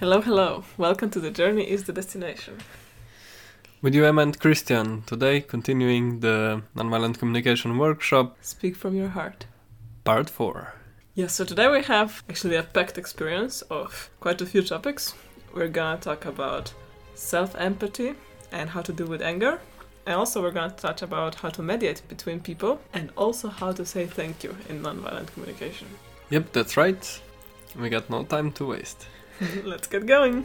Hello, hello. Welcome to The Journey is the Destination. With you, Ema and Kristjan, today continuing the Nonviolent Communication Workshop, Speak from your heart. Part 4. Yes, so today we have actually a packed experience of quite a few topics. We're gonna talk about self empathy and how to deal with anger. And also, we're gonna touch about how to mediate between people and also how to say thank you in nonviolent communication. Yep, that's right. We got no time to waste. Let's get going.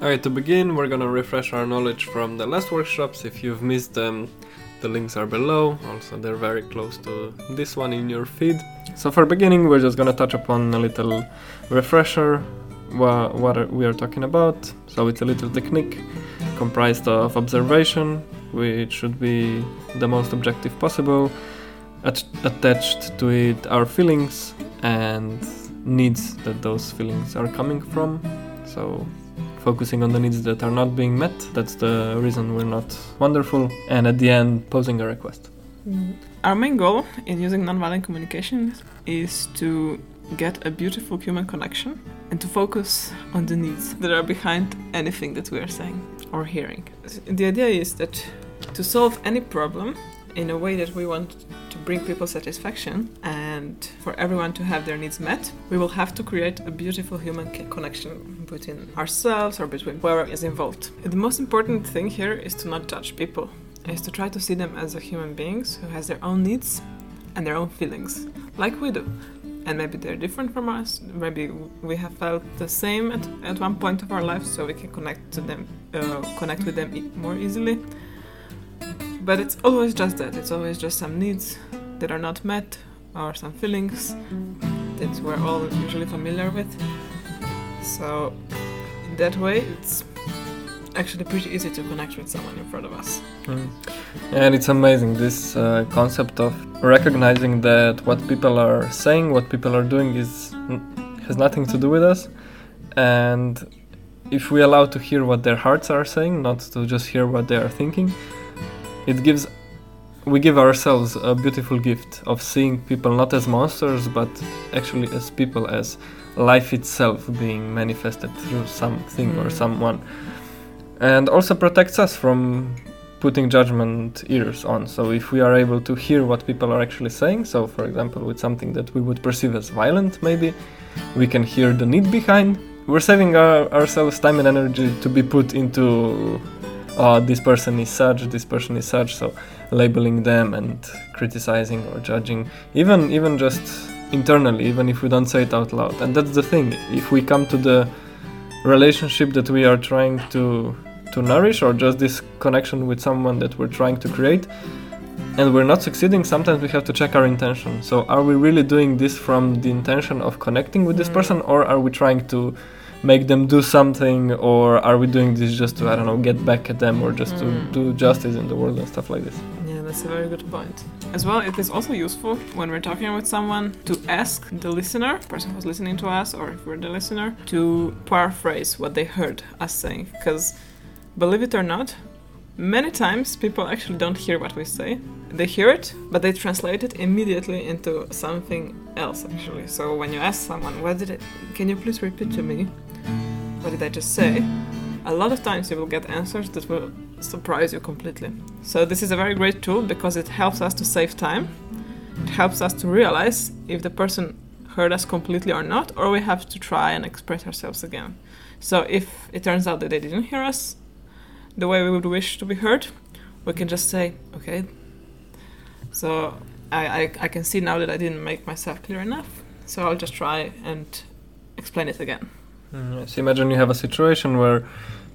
Alright, to begin, we're gonna refresh our knowledge from the last workshops. If you've missed them, the links are below. Also, they're very close to this one in your feed. So, for beginning, we're just gonna touch upon a little refresher wha- what we are talking about. So, it's a little technique comprised of observation, which should be the most objective possible. At- attached to it are feelings and needs that those feelings are coming from. So, focusing on the needs that are not being met. That's the reason we're not wonderful. And at the end, posing a request. Mm. Our main goal in using nonviolent communication is to get a beautiful human connection and to focus on the needs that are behind anything that we are saying or hearing. The idea is that to solve any problem in a way that we want to bring people satisfaction and for everyone to have their needs met, we will have to create a beautiful human connection between ourselves or between whoever is involved. The most important thing here is to not judge people, is to try to see them as human beings who has their own needs and their own feelings, like we do. And maybe they're different from us. Maybe we have felt the same at, at one point of our life, so we can connect to them, uh, connect with them more easily. But it's always just that. It's always just some needs that are not met or some feelings that we're all usually familiar with. So, in that way, it's actually pretty easy to connect with someone in front of us. And it's amazing this uh, concept of recognizing that what people are saying, what people are doing, is has nothing to do with us, and if we allow to hear what their hearts are saying, not to just hear what they are thinking, it gives we give ourselves a beautiful gift of seeing people not as monsters but actually as people as life itself being manifested through something or Mm. someone. And also protects us from putting judgment ears on. So if we are able to hear what people are actually saying so for example with something that we would perceive as violent maybe we can hear the need behind. We're saving our, ourselves time and energy to be put into uh, this person is such, this person is such. So labeling them and criticizing or judging, even even just internally, even if we don't say it out loud. And that's the thing. If we come to the relationship that we are trying to to nourish, or just this connection with someone that we're trying to create, and we're not succeeding, sometimes we have to check our intention. So are we really doing this from the intention of connecting with this Mm. person, or are we trying to make them do something or are we doing this just to i don't know get back at them or just Mm. to do justice in the world and stuff like this Yeah, that's a very good point. As well, it is also useful when we're talking with someone to ask the listener, person who's listening to us, or if we're the listener, to paraphrase what they heard us saying. Because, believe it or not, many times people actually don't hear what we say. They hear it, but they translate it immediately into something else, actually. So when you ask someone, what did it, can you please repeat to me? What did I just say? A lot of times you will get answers that will surprise you completely. So this is a very great tool because it helps us to save time. It helps us to realize if the person heard us completely or not, or we have to try and express ourselves again. So if it turns out that they didn't hear us the way we would wish to be heard, we can just say, okay. So I, I, I can see now that I didn't make myself clear enough. So I'll just try and explain it again. Mm, so imagine you have a situation where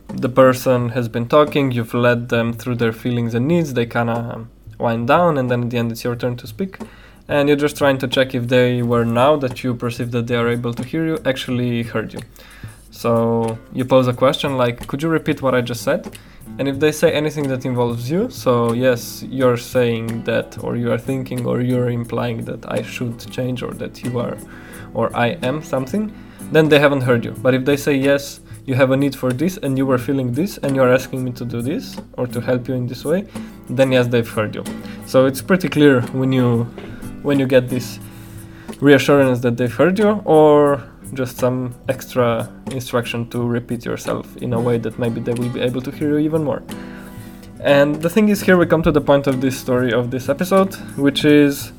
the person has been talking you've led them through their feelings and needs they kind of um, wind down and then at the end it's your turn to speak. And you're just trying to check if they were now that you perceive that they are able to hear you actually heard you. So you pose a question like could you repeat what i just said? And if they say anything that involves you, so yes, you're saying that, or you are thinking, or you're implying that I should change, or that you are, or I am something, then they haven't heard you. But if they say yes, you have a need for this, and you were feeling this, and you're asking me to do this, or to help you in this way, then yes, they've heard you. So it's pretty clear when you when you get this reassurance that they've heard you, or just some extra instruction to repeat yourself in a way that maybe they will be able to hear you even more. And the thing is, here we come to the point of this story of this episode, which is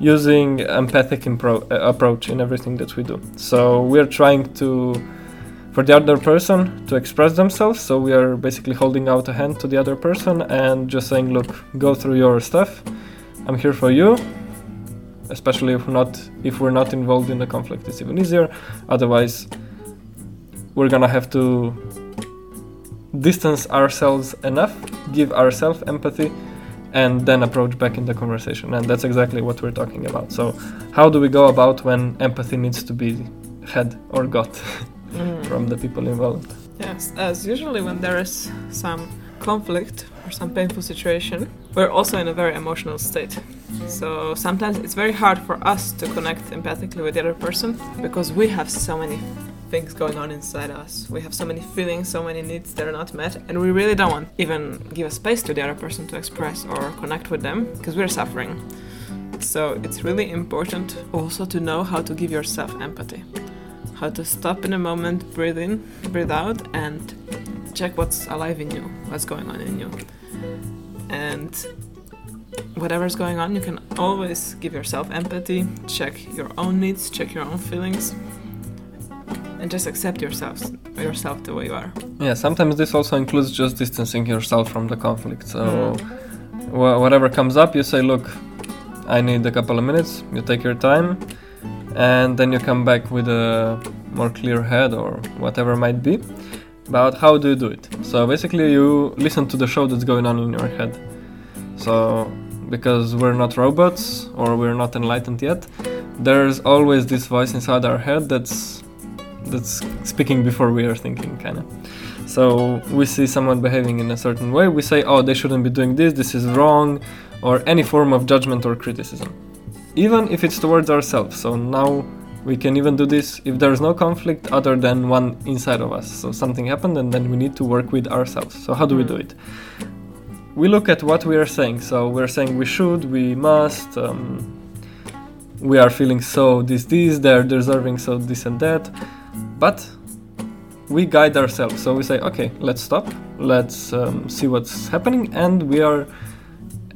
using empathic impro- uh, approach in everything that we do. So we are trying to, for the other person to express themselves. So we are basically holding out a hand to the other person and just saying, "Look, go through your stuff. I'm here for you especially if we're not if we're not involved in the conflict it's even easier otherwise we're gonna have to distance ourselves enough give ourselves empathy and then approach back in the conversation and that's exactly what we're talking about so how do we go about when empathy needs to be had or got mm. from the people involved yes as usually when there is some conflict or some painful situation, we're also in a very emotional state. So sometimes it's very hard for us to connect empathically with the other person because we have so many things going on inside us. We have so many feelings, so many needs that are not met, and we really don't want even give a space to the other person to express or connect with them because we're suffering. So it's really important also to know how to give yourself empathy. How to stop in a moment, breathe in, breathe out, and check what's alive in you, what's going on in you. And whatever's going on, you can always give yourself empathy, check your own needs, check your own feelings, and just accept yourself, yourself the way you are. Yeah, sometimes this also includes just distancing yourself from the conflict. So mm. wh- whatever comes up, you say, "Look, I need a couple of minutes." You take your time, and then you come back with a more clear head or whatever might be but how do you do it? So basically, you listen to the show that's going on in your head. So, because we're not robots or we're not enlightened yet, there's always this voice inside our head that's that's speaking before we are thinking, kind of. So we see someone behaving in a certain way, we say, "Oh, they shouldn't be doing this. This is wrong," or any form of judgment or criticism, even if it's towards ourselves. So now we can even do this if there's no conflict other than one inside of us. So something happened and then we need to work with ourselves. So how do we do it? We look at what we are saying. So we're saying we should, we must, um, we are feeling so this, this, they're deserving so this and that. But we guide ourselves. So we say, okay, let's stop, let's um, see what's happening, and we are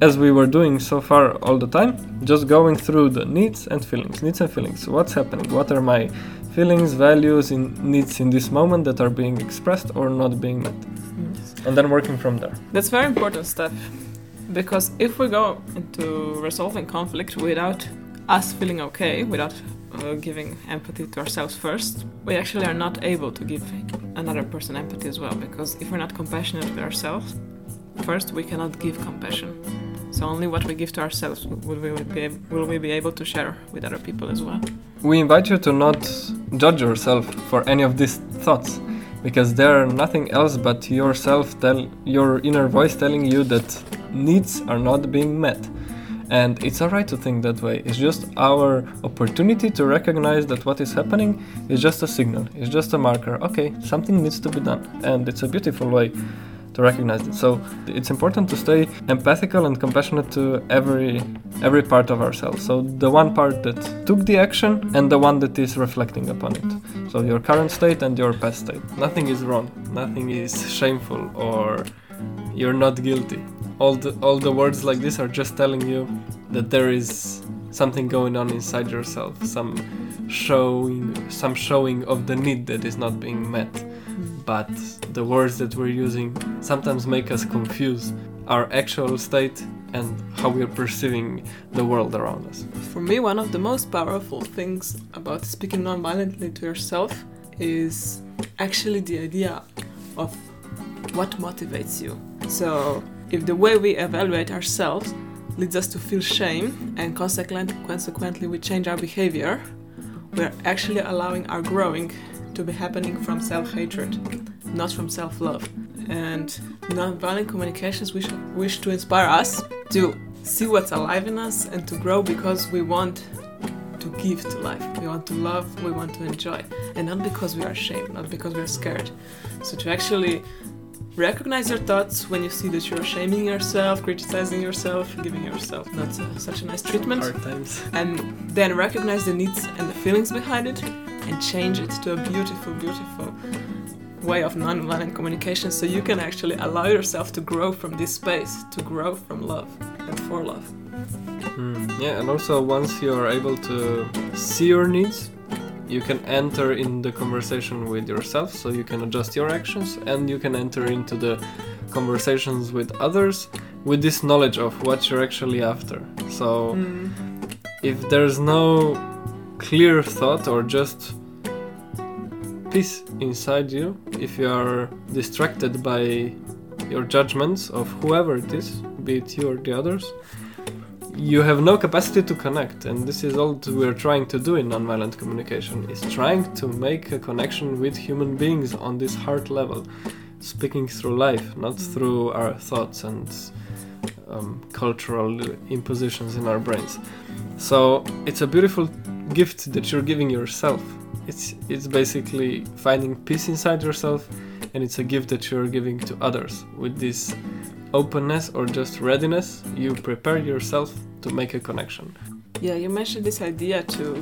as we were doing so far all the time, just going through the needs and feelings, needs and feelings. What's happening? What are my feelings, values, in needs in this moment that are being expressed or not being met? Yes. And then working from there. That's very important step because if we go into resolving conflict without us feeling okay, without uh, giving empathy to ourselves first, we actually are not able to give another person empathy as well because if we're not compassionate with ourselves, first we cannot give compassion so only what we give to ourselves will we be, will we be able to share with other people as well. We invite you to not judge yourself for any of these thoughts, because they are nothing else but yourself tell your inner voice telling you that needs are not being met. And it's alright to think that way. It's just our opportunity to recognize that what is happening is just a signal, it's just a marker. Okay, something needs to be done. And it's a beautiful way to recognize it. So it's important to stay empathical and compassionate to every every part of ourselves. So the one part that took the action and the one that is reflecting upon it. So your current state and your past state. Nothing is wrong. Nothing is shameful or you're not guilty. All the all the words like this are just telling you that there is something going on inside yourself, some showing some showing of the need that is not being met but the words that we're using sometimes make us confuse our actual state and how we are perceiving the world around us. For me, one of the most powerful things about speaking non-violently to yourself is actually the idea of what motivates you. So, if the way we evaluate ourselves leads us to feel shame and consequently we change our behavior, we're actually allowing our growing to be happening from self hatred, not from self love. And nonviolent communications wish, wish to inspire us to see what's alive in us and to grow because we want to give to life. We want to love, we want to enjoy. And not because we are ashamed, not because we're scared. So to actually recognize your thoughts when you see that you're shaming yourself, criticizing yourself, giving yourself not uh, such a nice treatment. Hard times. And then recognize the needs and the feelings behind it and change it to a beautiful, beautiful way of non-violent communication so you can actually allow yourself to grow from this space, to grow from love and for love. Mm, yeah, and also once you are able to see your needs, you can enter in the conversation with yourself, so you can adjust your actions, and you can enter into the conversations with others with this knowledge of what you're actually after. So Mm. if there's no clear thought or just peace inside you, if you are distracted by your judgments of whoever it is, be it you or the others, you have no capacity to connect and this is all we're trying to do in nonviolent communication is trying to make a connection with human beings on this heart level speaking through life not through our thoughts and um, cultural impositions in our brains. So it's a beautiful gift that you're giving yourself. It's it's basically finding peace inside yourself and it's a gift that you're giving to others with this openness or just readiness, you prepare yourself to make a connection. Yeah, you mentioned this idea to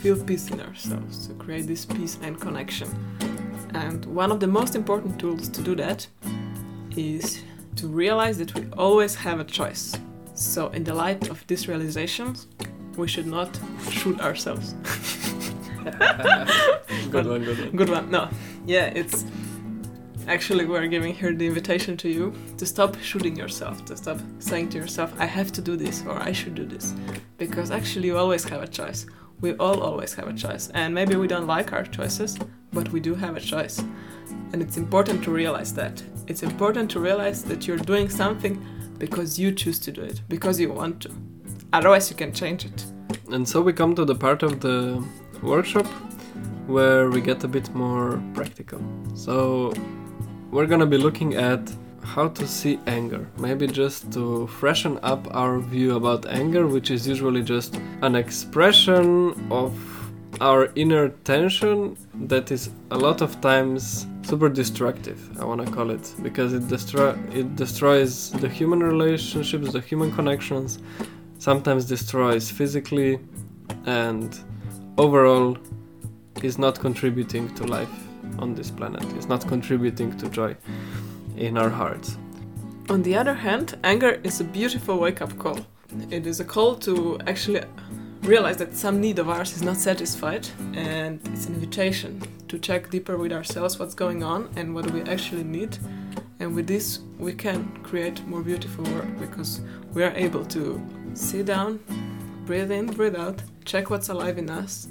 feel peace in ourselves, to create this peace and connection. And one of the most important tools to do that is to realize that we always have a choice. So, in the light of this realization, we should not shoot ourselves. good one, good one. Good one. No, yeah, it's actually we're giving here the invitation to you to stop shooting yourself, to stop saying to yourself, I have to do this or I should do this. Because actually, you always have a choice. We all always have a choice. And maybe we don't like our choices, but we do have a choice. And it's important to realize that. It's important to realize that you're doing something because you choose to do it, because you want to. Otherwise, you can change it. And so we come to the part of the workshop where we get a bit more practical. So we're gonna be looking at how to see anger. Maybe just to freshen up our view about anger, which is usually just an expression of our inner tension that is a lot of times super destructive i want to call it because it destroy it destroys the human relationships the human connections sometimes destroys physically and overall is not contributing to life on this planet is not contributing to joy in our hearts On the other hand, anger is a beautiful wake up call. It is a call to actually realize that some need of ours is not satisfied, and it's an invitation to check deeper with ourselves what's going on and what we actually need. And with this, we can create more beautiful work because we are able to sit down, breathe in, breathe out, check what's alive in us,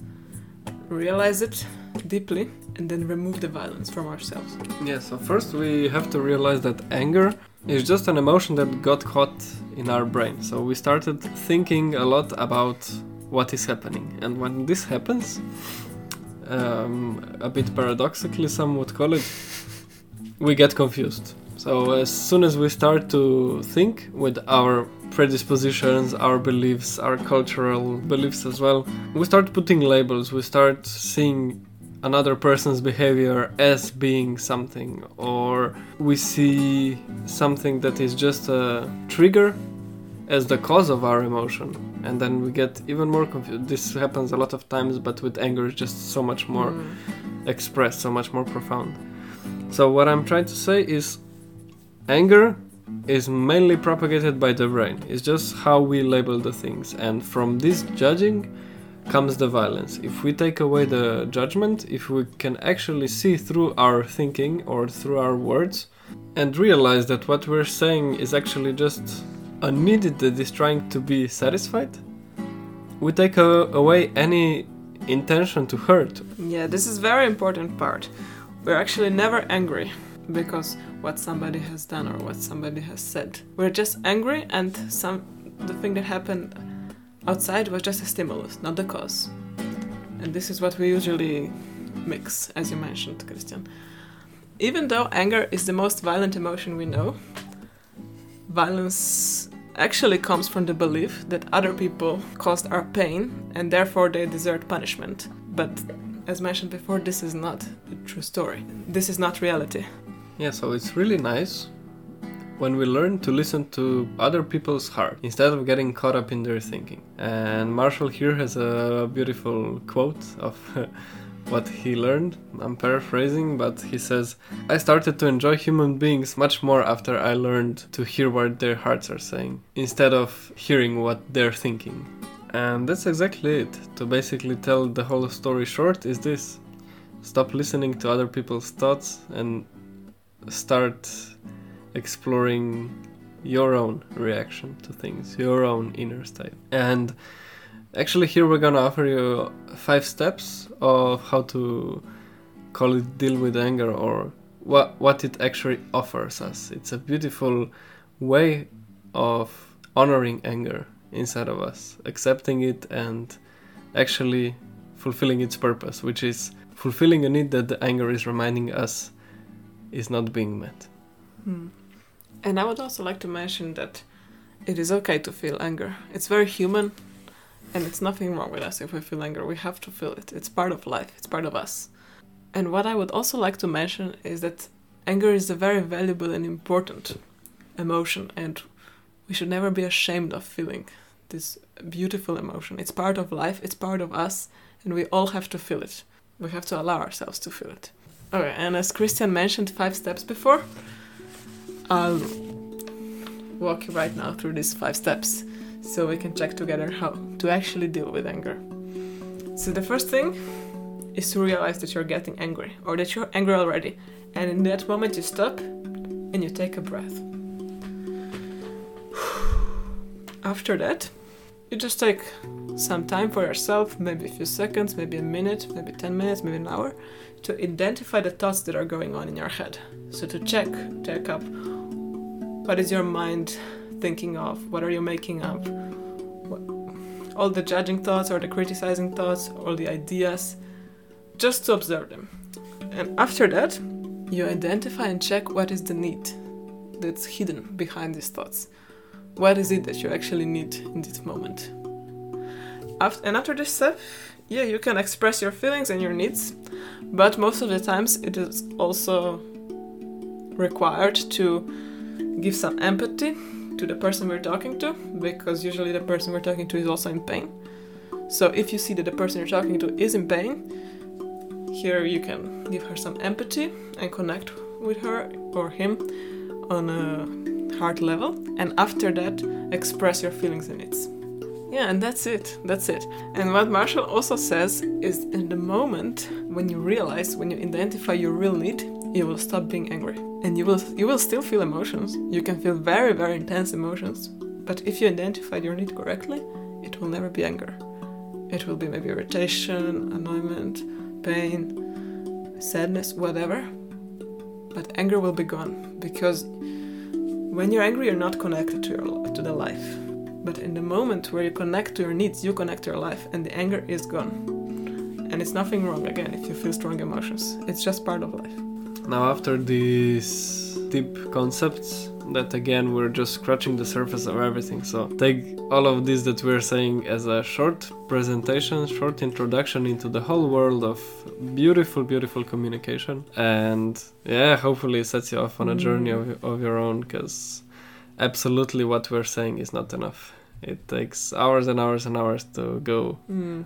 realize it deeply, and then remove the violence from ourselves. Yeah, so first we have to realize that anger is just an emotion that got caught in our brain. So we started thinking a lot about what is happening. And when this happens, um, a bit paradoxically, some would call it, we get confused. So as soon as we start to think with our predispositions, our beliefs, our cultural beliefs as well, we start putting labels, we start seeing another person's behavior as being something, or we see something that is just a trigger as the cause of our emotion, and then we get even more confused. This happens a lot of times, but with anger, it's just so much more mm. expressed, so much more profound. So, what I'm trying to say is anger is mainly propagated by the brain, it's just how we label the things, and from this judging, comes the violence. If we take away the judgment, if we can actually see through our thinking or through our words and realize that what we're saying is actually just a need that is trying to be satisfied, we take away any intention to hurt. Yeah, this is very important part. We're actually never angry because what somebody has done or what somebody has said. We're just angry and some the thing that happened outside was just a stimulus, not the cause. And this is what we usually mix, as you mentioned, Kristjan. even though anger is the most violent emotion we know, violence actually comes from the belief that other people caused our pain and therefore they deserve punishment. But as mentioned before, this is not a true story. This is not reality. Yeah, so it's really nice when we learn to listen to other people's heart instead of getting caught up in their thinking. And Marshall here has a beautiful quote of what he learned. I'm paraphrasing, but he says, I started to enjoy human beings much more after I learned to hear what their hearts are saying, instead of hearing what they're thinking. And that's exactly it. To basically tell the whole story short, is this stop listening to other people's thoughts and start exploring your own reaction to things, your own inner state. And actually, here we're gonna offer you five steps of how to call it deal with anger or what what it actually offers us. It's a beautiful way of honoring anger inside of us, accepting it and actually fulfilling its purpose, which is fulfilling a need that the anger is reminding us is not being met. Hmm. And I would also like to mention that it is okay to feel anger. It's very human, and it's nothing wrong with us if we feel anger. We have to feel it. It's part of life, it's part of us. And what I would also like to mention is that anger is a very valuable and important emotion, and we should never be ashamed of feeling this beautiful emotion. It's part of life, it's part of us, and we all have to feel it. We have to allow ourselves to feel it. Okay, and as Kristjan mentioned five steps before, I'll walk you right now through these five steps so we can check together how to actually deal with anger. So, the first thing is to realize that you're getting angry or that you're angry already. And in that moment, you stop and you take a breath. After that, you just take some time for yourself, maybe a few seconds, maybe a minute, maybe 10 minutes, maybe an hour, to identify the thoughts that are going on in your head. So to check, check up what is your mind thinking of? What are you making up? What, all the judging thoughts or the criticizing thoughts, or the ideas, just to observe them. And after that, you identify and check what is the need that's hidden behind these thoughts. What is it that you actually need in this moment? After, and after this step, yeah, you can express your feelings and your needs, but most of the times it is also required to give some empathy to the person we're talking to because usually the person we're talking to is also in pain. So if you see that the person you're talking to is in pain, here you can give her some empathy and connect with her or him on a heart level and after that express your feelings and needs. Yeah, and that's it. That's it. And what Marshall also says is in the moment when you realize, when you identify your real need, you will stop being angry and you will you will still feel emotions. You can feel very very intense emotions. But if you identify your need correctly it will never be anger. It will be maybe irritation annoyance pain sadness whatever. But anger will be gone because when you're angry you're not connected to your to the life. But in the moment where you connect to your needs you connect to your life and the anger is gone. And it's nothing wrong again if you feel strong emotions. It's just part of life now, after these deep concepts, that again we're just scratching the surface of everything. So take all of this that we're saying as a short presentation, short introduction into the whole world of beautiful, beautiful communication, and yeah, hopefully it sets you off on a journey of, of your own. Because absolutely, what we're saying is not enough. It takes hours and hours and hours to go mm.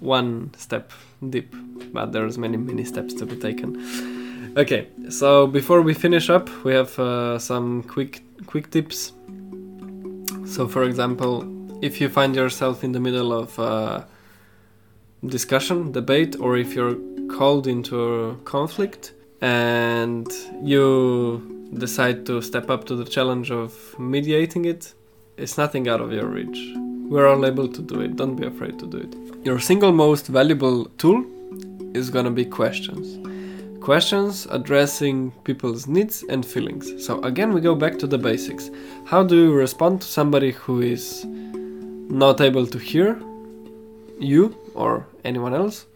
one step deep, but there's many, many steps to be taken. Okay, so before we finish up, we have uh, some quick quick tips. So, for example, if you find yourself in the middle of a discussion, debate, or if you're called into a conflict and you decide to step up to the challenge of mediating it, it's nothing out of your reach. We're all able to do it. Don't be afraid to do it. Your single most valuable tool is gonna be questions questions addressing people's needs and feelings. So, again, we go back to the basics. How do you respond to somebody who is not able to hear you or anyone else?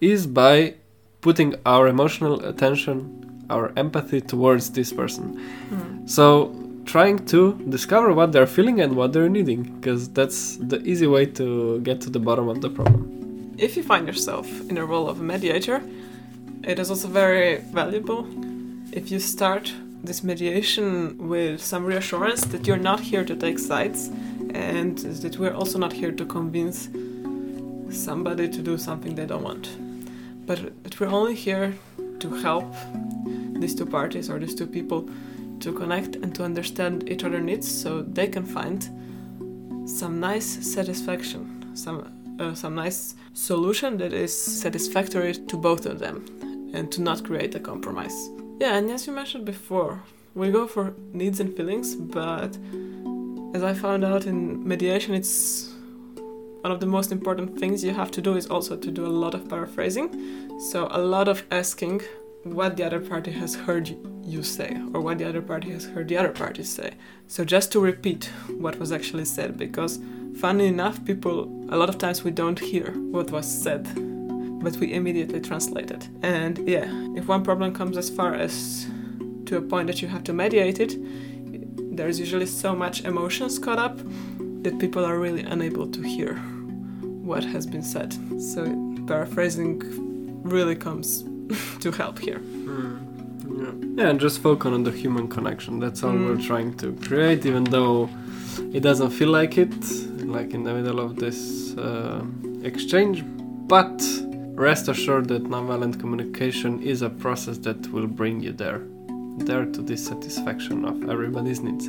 Is by putting our emotional attention our empathy towards this person. Hmm. So trying to discover what they're feeling and what they're needing, because that's the easy way to get to the bottom of the problem. If you find yourself in a role of a mediator, it is also very valuable if you start this mediation with some reassurance that you're not here to take sides and that we're also not here to convince somebody to do something they don't want. But that we're only here to help these two parties or these two people to connect and to understand each other's needs so they can find some nice satisfaction, some uh, some nice solution that is satisfactory to both of them and to not create a compromise. Yeah, and as you mentioned before, we go for needs and feelings, but as I found out in mediation, it's one of the most important things you have to do is also to do a lot of paraphrasing. So, a lot of asking what the other party has heard you say or what the other party has heard the other party say. So, just to repeat what was actually said, because funny enough, people, a lot of times we don't hear what was said, but we immediately translate it. And yeah, if one problem comes as far as to a point that you have to mediate it, there's usually so much emotions caught up that people are really unable to hear what has been said. So paraphrasing really comes to help here. Yeah. yeah, and just focus on the human connection. That's all Mm. we're trying to create, even though it doesn't feel like it, like in the middle of this uh, exchange. But rest assured that nonviolent communication is a process that will bring you there, there to the satisfaction of everybody's needs.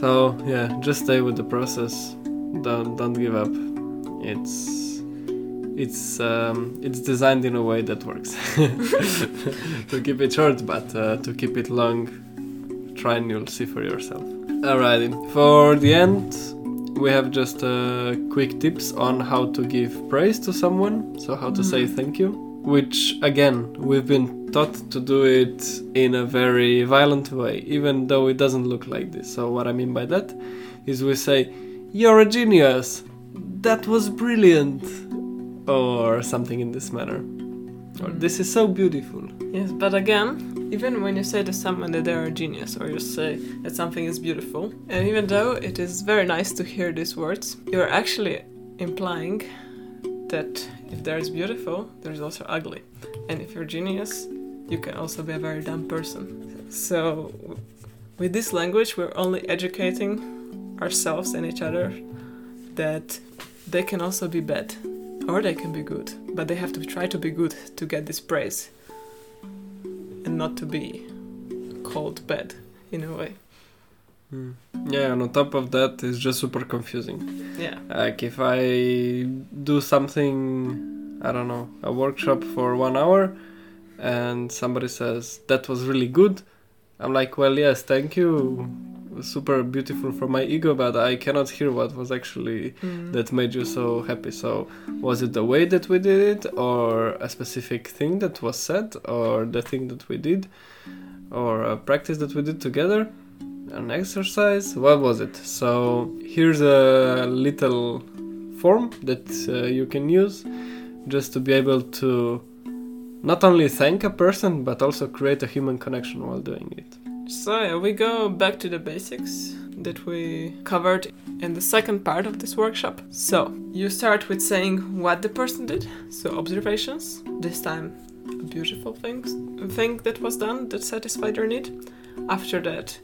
So yeah, just stay with the process. Don't don't give up. It's it's um, it's designed in a way that works. to keep it short, but uh, to keep it long, try and you'll see for yourself. Alrighty, for the end, we have just uh, quick tips on how to give praise to someone. So how to say thank you, which again we've been taught to do it in a very violent way, even though it doesn't look like this. So what I mean by that is we say, "You're a genius," "That was brilliant," or something in this manner. This is so beautiful. Yes, but again, even when you say to someone that they're a genius or you say that something is beautiful, and even though it is very nice to hear these words, you're actually implying that if there is beautiful, there's also ugly. And if you're genius, you can also be a very dumb person. So, with this language, we're only educating ourselves and each other that they can also be bad or they can be good, but they have to try to be good to get this praise and not to be called bad in a way. Hmm. Yeah, and on top of that, it's just super confusing. Yeah. Like if I do something, I don't know, a workshop for one hour, and somebody says that was really good, I'm like, well, yes, thank you, super beautiful for my ego, but I cannot hear what was actually Mm. that made you so happy. So was it the way that we did it, or a specific thing that was said, or the thing that we did, or a practice that we did together? An exercise? What was it? So here's a little form that uh, you can use just to be able to not only thank a person but also create a human connection while doing it. So we go back to the basics that we covered in the second part of this workshop. So you start with saying what the person did, so observations. This time, beautiful things thing that was done that satisfied your need. After that,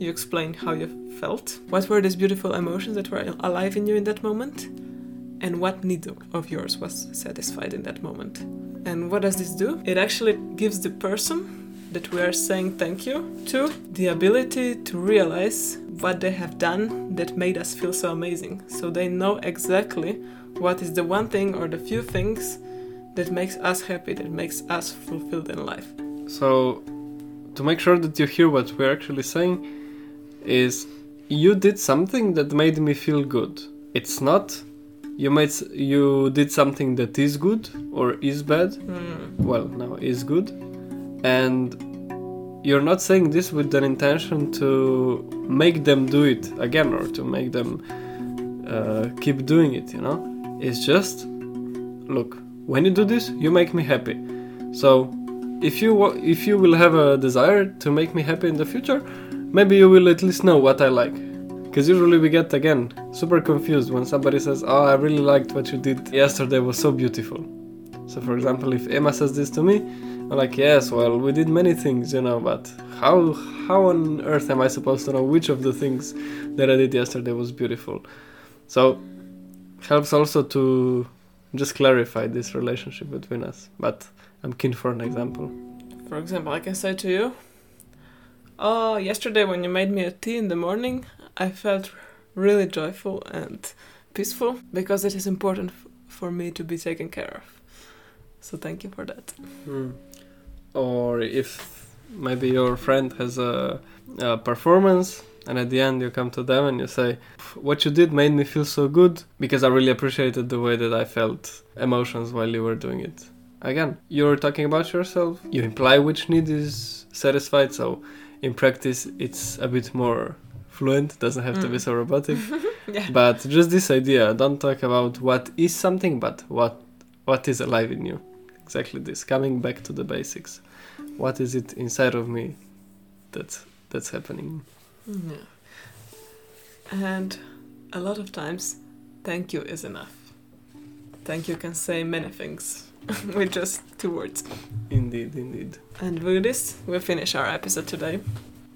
you explain how you felt. What were these beautiful emotions that were alive in you in that moment? And what need of yours was satisfied in that moment? And what does this do? It actually gives the person that we are saying thank you to the ability to realize what they have done that made us feel so amazing. So they know exactly what is the one thing or the few things that makes us happy, that makes us fulfilled in life. So to make sure that you hear what we're actually saying is you did something that made me feel good. It's not you made you did something that is good or is bad. Mm. Well, now is good. And you're not saying this with an intention to make them do it again or to make them uh, keep doing it, you know? It's just, look, when you do this, you make me happy. So if you if you will have a desire to make me happy in the future, maybe you will at least know what I like. Because usually we get again super confused when somebody says, "Oh, I really liked what you did yesterday. Was so beautiful." So, for example, if Ema says this to me, like, "Yes, well, we did many things, you know, but how how on earth am I supposed to know which of the things that I did yesterday was beautiful?" So, helps also to just clarify this relationship between us. But I'm keen for an example. For example, I can say to you, Oh, yesterday when you made me a tea in the morning, I felt really joyful and peaceful because it is important f- for me to be taken care of. So thank you for that. Hmm. Or if maybe your friend has a, a performance and at the end you come to them and you say, What you did made me feel so good because I really appreciated the way that I felt emotions while you were doing it. Again, you're talking about yourself, you imply which need is satisfied, so in practice it's a bit more fluent, doesn't have to be Mm. so robotic. yeah. but just this idea, don't talk about what is something, but what what is alive in you. Exactly this, coming back to the basics. What is it inside of me that's that's happening? Yeah. And a lot of times, thank you is enough. Thank you can say many things with just two words. Indeed, indeed. And with this, we finish our episode today.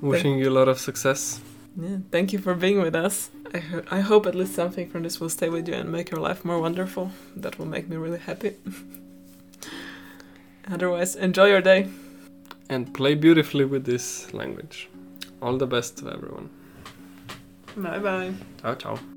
Wishing you a lot of success. Yeah, thank you for being with us. I, ho- I hope at least something from this will stay with you and make your life more wonderful. That will make me really happy. Otherwise, enjoy your day. And play beautifully with this language. All the best to everyone. Bye bye. Ciao, ciao.